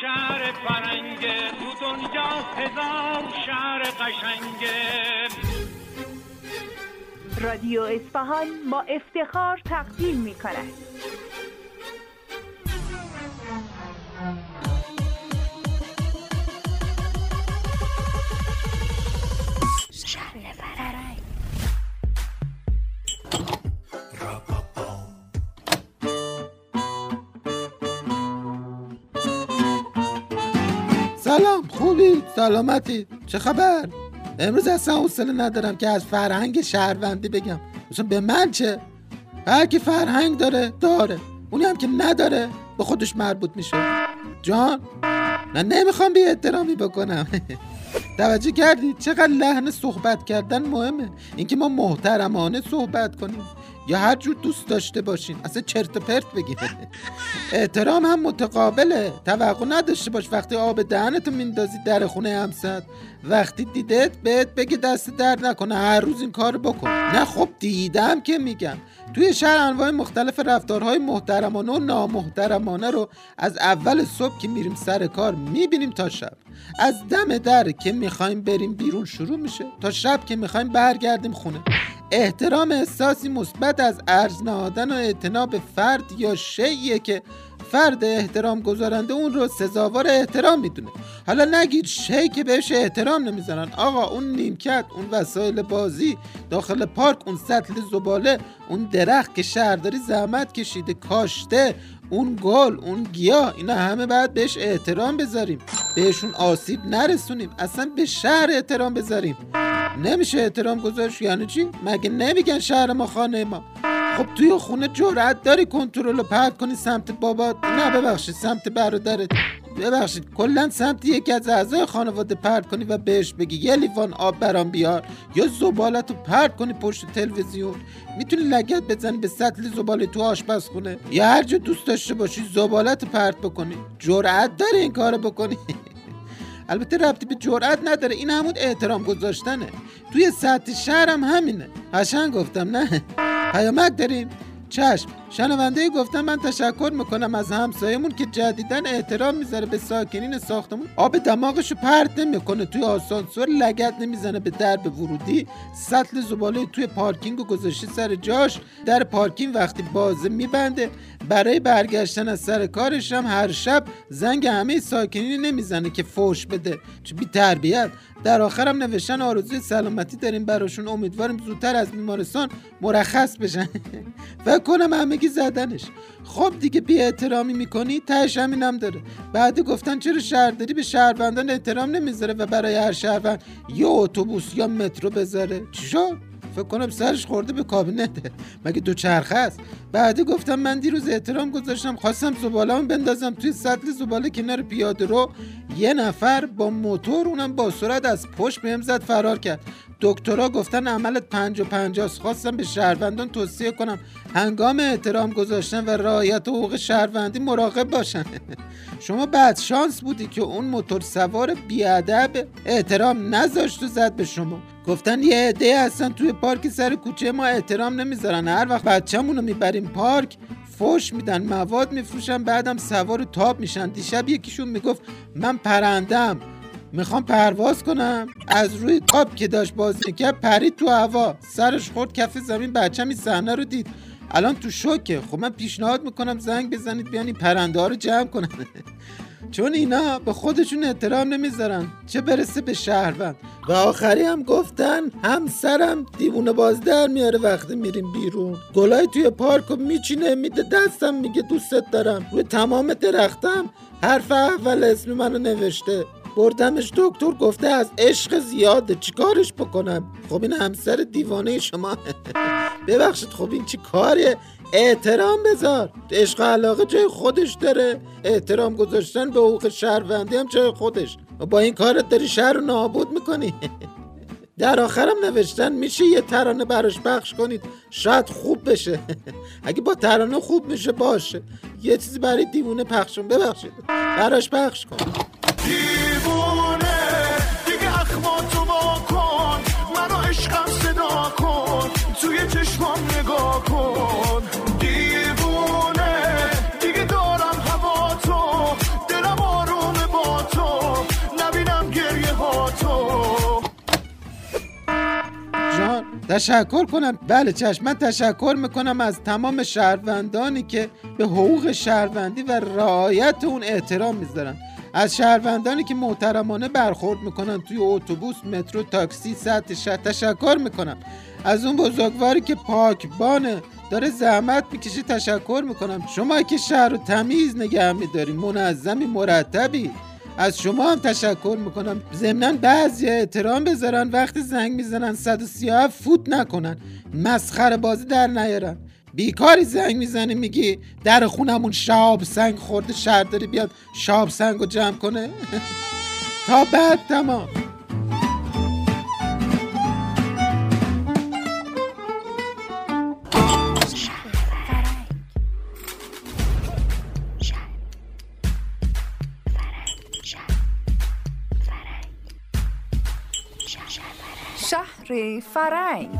شهر فرنگه تو دنیا هزار شهر قشنگه رادیو اصفهان با افتخار تقدیم می کند سلام خوبی؟ سلامتی. چه خبر؟ امروز اصلا حوصله ندارم که از فرهنگ شهروندی بگم. مثلا به من چه؟ هر کی فرهنگ داره داره. اونی هم که نداره به خودش مربوط میشه. جان من نمی‌خوام بی احترامی بکنم. توجه کردی؟ چقدر لحن صحبت کردن مهمه. اینکه ما محترمانه صحبت کنیم. یا هر جور دوست داشته باشین. اصلا چرت و پرت بگیم. احترام هم متقابله. توقع نداشته باش. وقتی آب دهنتو میندازی در خونه همسد وقتی دیدت بهت بگه دست درد نکنه هر روز این کار بکن. نه خب دیدم که میگم. توی شهر انواع مختلف رفتارهای محترمانه و نامحترمانه رو از اول صبح که میریم سر کار می‌بینیم تا شب. از دم در که می‌خوایم بریم بیرون شروع میشه تا شب که می‌خوایم برگردیم خونه. احترام احساسی مثبت از ارز نهادن و اعتنا به فرد یا شیعه که فرد احترام گذارنده اون رو سزاوار احترام می‌دونه. حالا نگید شی که بهش احترام نمی‌زنن آقا اون نیمکت اون وسایل بازی داخل پارک اون سطل زباله اون درخت که شهرداری زحمت کشیده کاشته اون گل اون گیاه اینا همه باید بهش احترام بذاریم. بهشون آسیب نرسونیم. اصلا به شهر احترام بذاریم. نمیشه احترام گذاشت؟ یعنی چی؟ مگه نمیگن شهر ما خانه ما؟ خب توی خونه جرأت داری کنترل رو پرت کنی سمت بابات نه ببخشید سمت برادرت. ببخشید کلا سمت یکی از اعضای خانواده پرت کنی و بهش بگی یه لیوان آب برام بیار یا زبالت رو پرت کنی پشت تلویزیون. می‌تونی لگت بزنی به سطل زباله تو آشپزخونه. یا هر جا دوست داشته باشی زبالت پرت بکنی. جرأت داری این کارو بکنی. البته ربطی به جرأت نداره این همون احترام گذاشتنه. توی سطح شهرم همینه. قشنگ گفتم نه. پیامک داریم. چشم. شنونده گفتم من تشکر می‌کنم از همسایمون که جدیدن احترام می‌ذاره به ساکنین ساختمون. آب دماغشو پرت نمی‌کنه. توی آسانسور لگت نمی‌زنه به درب ورودی. سطل زباله توی پارکینگ و گذاشته سر جاش. در پارکینگ وقتی بازه میبنده برای برگشتن از سر کارش هم هر شب زنگ همه ساکنین نمی‌زنه که فوش بده. چه بی تربیت. در آخرم نوشتن آرزوی سلامتی داریم براشون. امیدواریم زودتر از بیمارستان مرخص بشن. و کنم همگی زدنش. خب دیگه بی احترامی می‌کنی تهش همینم داره. بعد گفتن چرا شهرداری به شهروندان احترام نمی‌ذاره و برای هر شهروند یه اتوبوس یا مترو بذاره. چی فکر کنم سرش خورده به کابینته مگه دو چرخه است؟ بعدی گفتم من دیروز احترام گذاشتم خواستم زباله‌ام بندازم توی سطل زباله کنار پیاده رو. یه نفر با موتور اونم با سرعت از پشت بهم زد فرار کرد. دکترها گفتن عملت پنج و پنجاست. خواستم به شهروندان توصیه کنم هنگام احترام گذاشتن و رعایت حقوق شهروندی مراقب باشن. شما بعد شانس بودی که اون موتور سوار بیادب احترام نذاشت و زد به شما. گفتن یه عده هستن توی پارک سر کوچه ما احترام نمی‌ذارن. هر وقت بچه‌مون رو می‌بریم پارک فوش میدن مواد میفروشن بعدم سوار تاب میشن. دیشب یکیشون می‌گفت من پرندم می‌خوام پرواز کنم. از روی تاب که داشت بازی می‌کرد پرید تو هوا. سرش خورد کف زمین بچم این صحنه رو دید. الان تو شوکه. خب من پیشنهاد می‌کنم زنگ بزنید بیان این پرنده ها رو جمع کنن. چون اینا به خودشون احترام نمی‌ذارن. چه برسه به شهروند. و آخری هم گفتن همسرم دیوونه باز در میاره وقتی میریم بیرون. گلای توی پارک رو میچینه میده دستم میگه دوستت دارم. روی تمام درختم حرف اول اسم منو نوشته. بردمش دکتر گفته از عشق زیاده چیکارش بکنم؟ خب این همسر دیوانه شما. ببخشید خب این چی کاریه احترام بذار. عشق علاقه جای خودش داره. احترام گذاشتن به حقوق شهروندی هم جای خودش. با این کارت داری شهر رو نابود می‌کنی؟ در آخرم نوشتن میشه یه ترانه براش پخش کنید. شاید خوب بشه. اگه با ترانه خوب میشه باشه. یه چیزی برای دیوونه پخشون ببخشید. براش پخش کن. تشکر کنم. بله چشم من تشکر می‌کنم از تمام شهروندانی که به حقوق شهروندی و رعایت اون احترام می‌ذارن. از شهروندانی که محترمانه برخورد می‌کنن توی اتوبوس مترو تاکسی سطح شهر تشکر می‌کنم. از اون بزرگواری که پاکبانه داره زحمت می‌کشه تشکر می‌کنم. شما که شهر رو تمیز نگه میداری منظمی مرتبی. از شما هم تشکر می‌کنم. ضمنا بعضی احترام بذارن. وقتی زنگ می‌زنن 137 فوت نکنن. مسخره بازی در نیارن. بیکاری زنگ می‌زنی میگی در خونمون شاب سنگ خورده شهر داری بیاد شاب سنگ رو جمع کنه. تا بعد تمام. شهر فرنگ.